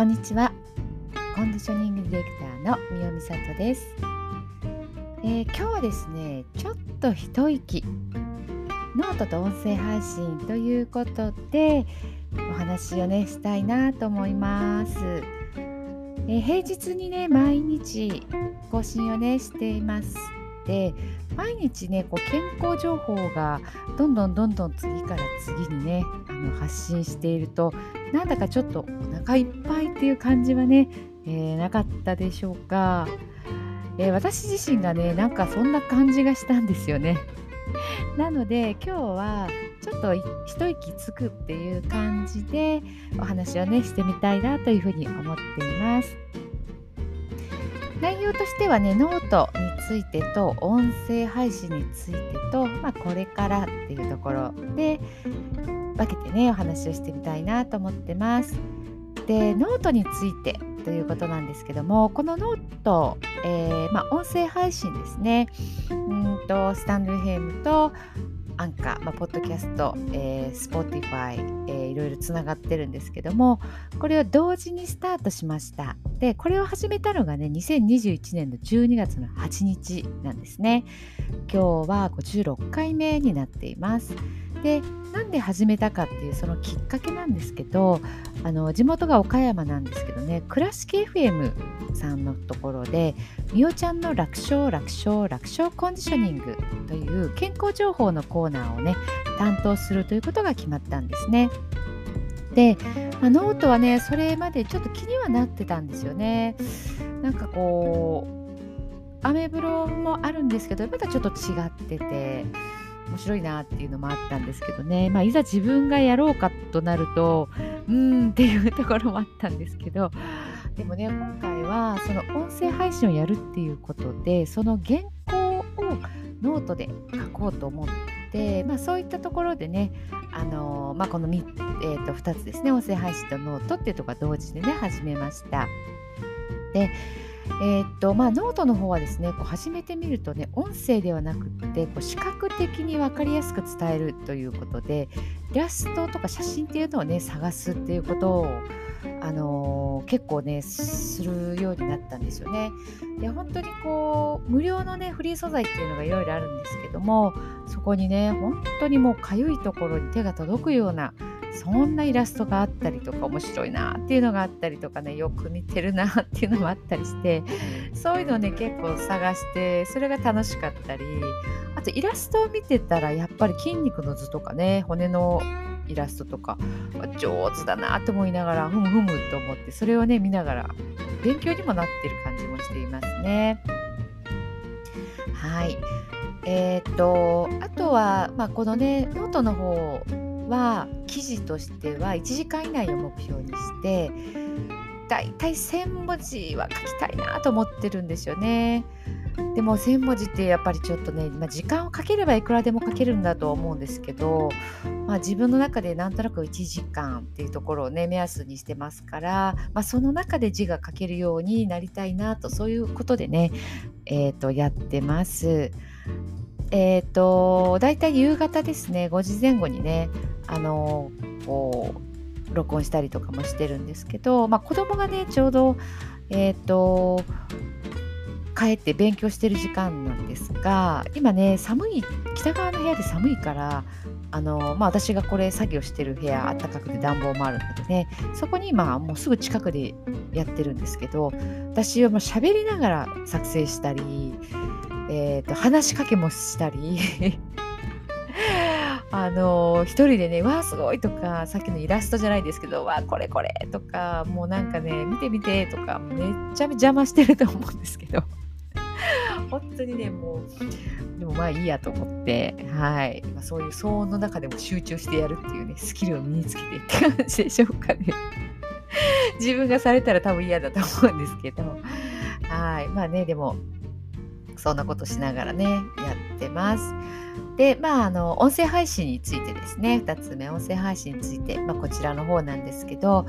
こんにちは。コンディショニングディレクターの三尾美里です、えー、今日はですねちょっと一息ノートと音声配信ということでお話をねしたいなと思います、えー、平日にね毎日更新をねしています。で毎日ねこう健康情報がどんどんどんどん次から次にねあの発信しているとなんだかちょっとお腹いっぱいっていう感じはね、えー、なかったでしょうか、えー、私自身がねなんかそんな感じがしたんですよね。なので今日はちょっと一息つくっていう感じでお話をねしてみたいなというふうに思っています。内容としてはねノートについてと音声配信についてと、まあ、これからっていうところで分けてねお話をしてみたいなと思ってます。でノートについてということなんですけどもこの note、えー、まあ、音声配信ですねうんとスタンド FM とアンカー、まあ、ポッドキャスト、えー、スポティファイ、えー、いろいろつながってるんですけどもこれを同時にスタートしました。でこれを始めたのがね2021年の12月の8日なんですね。今日は56回目になっています。でなんで始めたかっていうそのきっかけなんですけどあの地元が岡山なんですけどね倉敷 FM さんのところでみおちゃんの楽勝楽勝楽勝コンディショニングという健康情報のコーナーをね担当するということが決まったんですね。で、まあ、ノートはねそれまでちょっと気にはなってたんですよね。なんかこうアメブロもあるんですけどまたちょっと違ってて面白いなっていうのもあったんですけどね、まあ、いざ自分がやろうかとなるとうーんっていうところもあったんですけどでもね今回はその音声配信をやるっていうことでその原稿をノートで書こうと思って、まあ、そういったところでね、あのー、まあ、この 2,、えー、と2つですね音声配信とノートっていうところが同時でね始めました。でえー、っとまあ、ノートの方はですねこう始めてみるとね音声ではなくってこう視覚的に分かりやすく伝えるということでイラストとか写真っていうのをね探すっていうことを、あのー、結構ねするようになったんですよね。で本当にこう無料のねフリー素材っていうのがいろいろあるんですけどもそこにね本当にもうかゆいところに手が届くようなそんなイラストがあったりとか面白いなっていうのがあったりとかねよく似てるなっていうのもあったりしてそういうのをね結構探してそれが楽しかったりあとイラストを見てたらやっぱり筋肉の図とかね骨のイラストとか上手だなと思いながらふむふむと思ってそれをね見ながら勉強にもなってる感じもしていますね。はい。えー、っとあとは、まあ、このねノートの方は記事としては1時間以内を目標にしてだいたい1000文字は書きたいなと思ってるんですよね。でも1000文字ってやっぱりちょっとね、まあ、時間をかければいくらでも書けるんだと思うんですけど、まあ、自分の中でなんとなく1時間っていうところをね目安にしてますから、まあ、その中で字が書けるようになりたいなとそういうことでね、えー、とやってます。えっ、ー、とだいたい夕方ですね5時前後にねあのこう録音したりとかもしてるんですけど、まあ、子供がねちょうどえっ、ー、と帰って勉強してる時間なんですが今ね寒い北側の部屋で寒いからあの、まあ、私がこれ作業してる部屋あったかくて暖房もあるのでねそこに今もうすぐ近くでやってるんですけど私はもう喋りながら作成したり、えーと話しかけもしたり。あの一人でね「わあすごい」とかさっきのイラストじゃないですけど「わあこれこれ」とかもうなんかね「見て見て」とかめっちゃ邪魔してると思うんですけど。本当にねもうでもまあいいやと思ってはい、まあ、そういう騒音の中でも集中してやるっていうねスキルを身につけてって感じでしょうかね。自分がされたら多分嫌だと思うんですけど。はい。まあねでもそんなことしながらねやってます。で、まあ、あの音声配信についてですね2つ目音声配信について、まあ、こちらの方なんですけど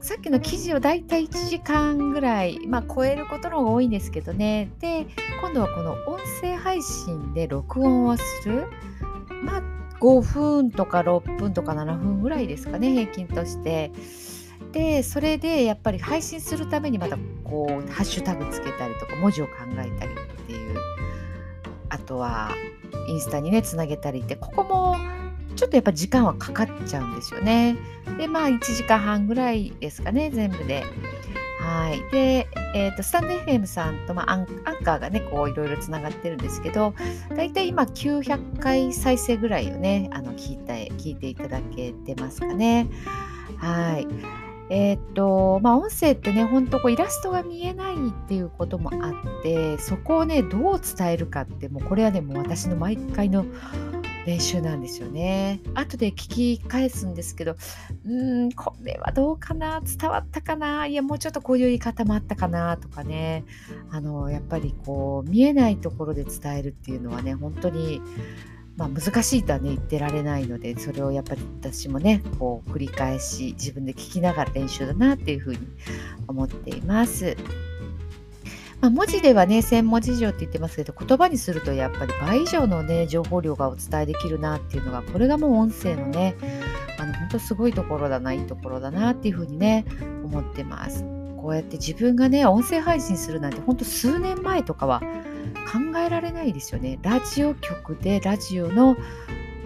さっきの記事をだいたい1時間ぐらい、まあ、超えることの方が多いんですけどねで今度はこの音声配信で録音をするまあ5分とか6分とか7分ぐらいですかね平均として。でそれでやっぱり配信するためにまたこうハッシュタグつけたりとか文字を考えたりとはインスタにねつなげたりってここもちょっとやっぱ時間はかかっちゃうんですよね。でまあ1時間半ぐらいですかね全部で。はい。で、えーと、スタンド FM さんと、まあ、アンカーがね、こういろいろつながってるんですけど、だいたい今900回再生ぐらいをね、あの聞いて聞いていただけてますかね。はい。えー、っと、まあ、音声ってね、ほんとこうイラストが見えないっていうこともあって、そこをね、どう伝えるかって、もうこれはね、もう私の毎回の練習なんですよね。後で聞き返すんですけど、うん、これはどうかな伝わったかないや、もうちょっとこういう言い方もあったかなとかね、あの、やっぱりこう、見えないところで伝えるっていうのはね、本当に、まあ、難しいとはね言ってられないのでそれをやっぱり私もねこう繰り返し自分で聞きながら練習だなっていうふうに思っています。まあ、文字ではね1000文字以上って言ってますけど言葉にするとやっぱり倍以上のね情報量がお伝えできるなっていうのがこれがもう音声のねあの本当すごいところだないいところだなっていうふうにね思ってます。こうやって自分がね音声配信するなんて本当数年前とかは考えられないですよね。ラジオ局でラジオの、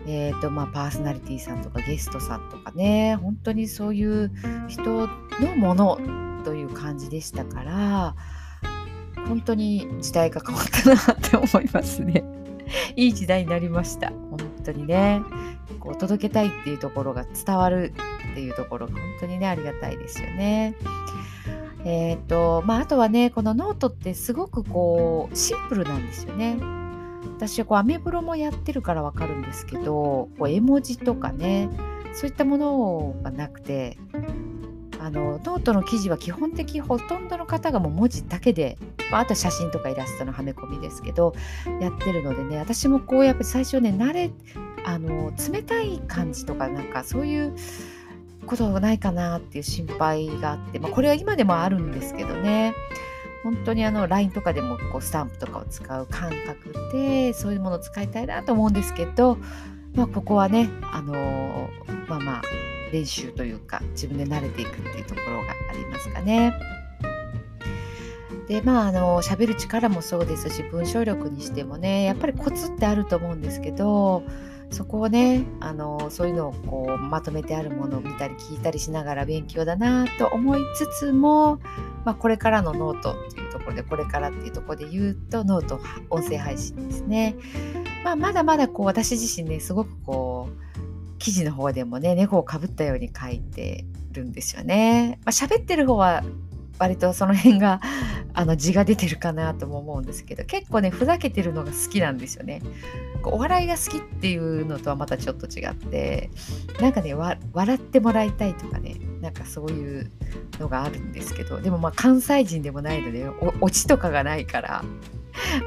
えーとまあ、パーソナリティさんとかゲストさんとかね本当にそういう人のものという感じでしたから本当に時代が変わったなって思いますね。いい時代になりました。本当にね。こう届けたいっていうところが伝わるっていうところが本当にねありがたいですよね。え、ー、とまあ、あとはねこのノートってすごくこうシンプルなんですよね。私はこうアメブロもやってるからわかるんですけどこう絵文字とかねそういったものがなくてあのノートの記事は基本的ほとんどの方がもう文字だけで、まあ、あと写真とかイラストのはめ込みですけどやってるのでね私もこうやっぱり最初ね慣れあの冷たい感じとかなんかそういうことがないかなっていう心配があって、まあ、これは今でもあるんですけどね本当にあの LINE とかでもこうスタンプとかを使う感覚でそういうものを使いたいなと思うんですけど、まあ、ここはねあのー、まあまあ練習というか自分で慣れていくっていうところがありますかね。でまああの喋る力もそうですし文章力にしてもねやっぱりコツってあると思うんですけどそこをねあのそういうのをこうまとめてあるものを見たり聞いたりしながら勉強だなと思いつつも、まあ、これからのノートっていうところでこれからっていうところで言うとノート音声配信ですね、まあ、まだまだこう私自身ねすごくこう記事の方でもね猫をかぶったように書いてるんですよね。まあ、喋ってる方は割とその辺があの地が出てるかなとも思うんですけど結構ねふざけてるのが好きなんですよね。お笑いが好きっていうのとはまたちょっと違ってなんかね笑ってもらいたいとかねなんかそういうのがあるんですけどでもまあ関西人でもないのでオチとかがないから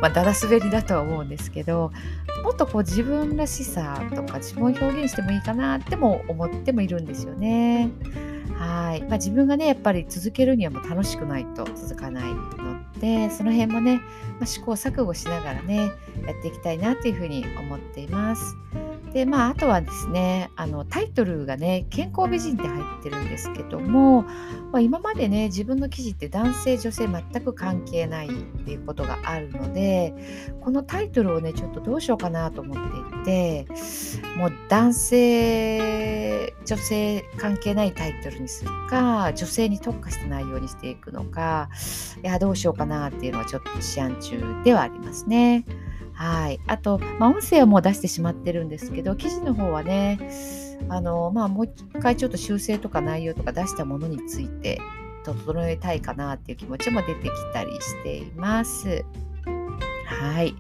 まあだだ滑りだとは思うんですけどもっとこう自分らしさとか自分を表現してもいいかなっても思ってもいるんですよね。はい、まあ、自分がねやっぱり続けるにはもう楽しくないと続かないのでその辺もね、まあ、試行錯誤しながらねやっていきたいなっていうふうに思っています。でまああとはですねあのタイトルがね健康美人って入ってるんですけども、まあ、今までね自分の記事って男性女性全く関係ないっていうことがあるのでこのタイトルをねちょっとどうしようかなと思っていてもう男性女性関係ないタイトルにするか女性に特化した内容にしていくのかいやどうしようかなっていうのはちょっと思案中ではありますね。はい。あと、まあ、音声はもう出してしまってるんですけど、記事の方はね、あの、まあ、もう一回ちょっと修正とか内容とか出したものについて、整えたいかなっていう気持ちも出てきたりしています。はい。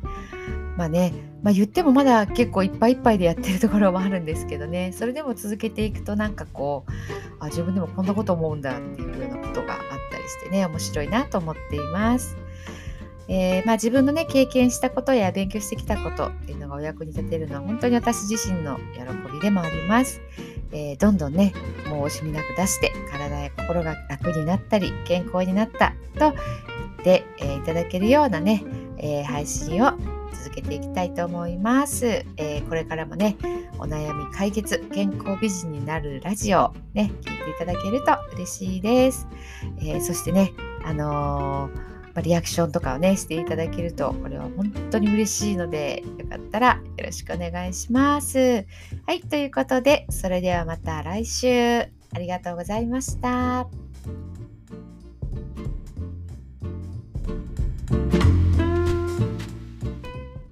まあね、まあ、言ってもまだ結構いっぱいいっぱいでやってるところもあるんですけどね、それでも続けていくとなんかこう、あ自分でもこんなこと思うんだっていうようなことがあったりしてね、面白いなと思っています。えー、まあ、自分のね経験したことや勉強してきたことっていうのがお役に立てるのは本当に私自身の喜びでもあります。えー、どんどんねもう惜しみなく出して体や心が楽になったり健康になったと言って、えー、いただけるようなね、え配信を続けていきたいと思います。えー、これからもね、お悩み解決、健康美人になるラジオ、ね、聞いていただけると嬉しいです。えー、そしてね、あのー、まリアクションとかをね、していただけると、これは本当に嬉しいので、よかったらよろしくお願いします。はい、ということで、それではまた来週。ありがとうございました。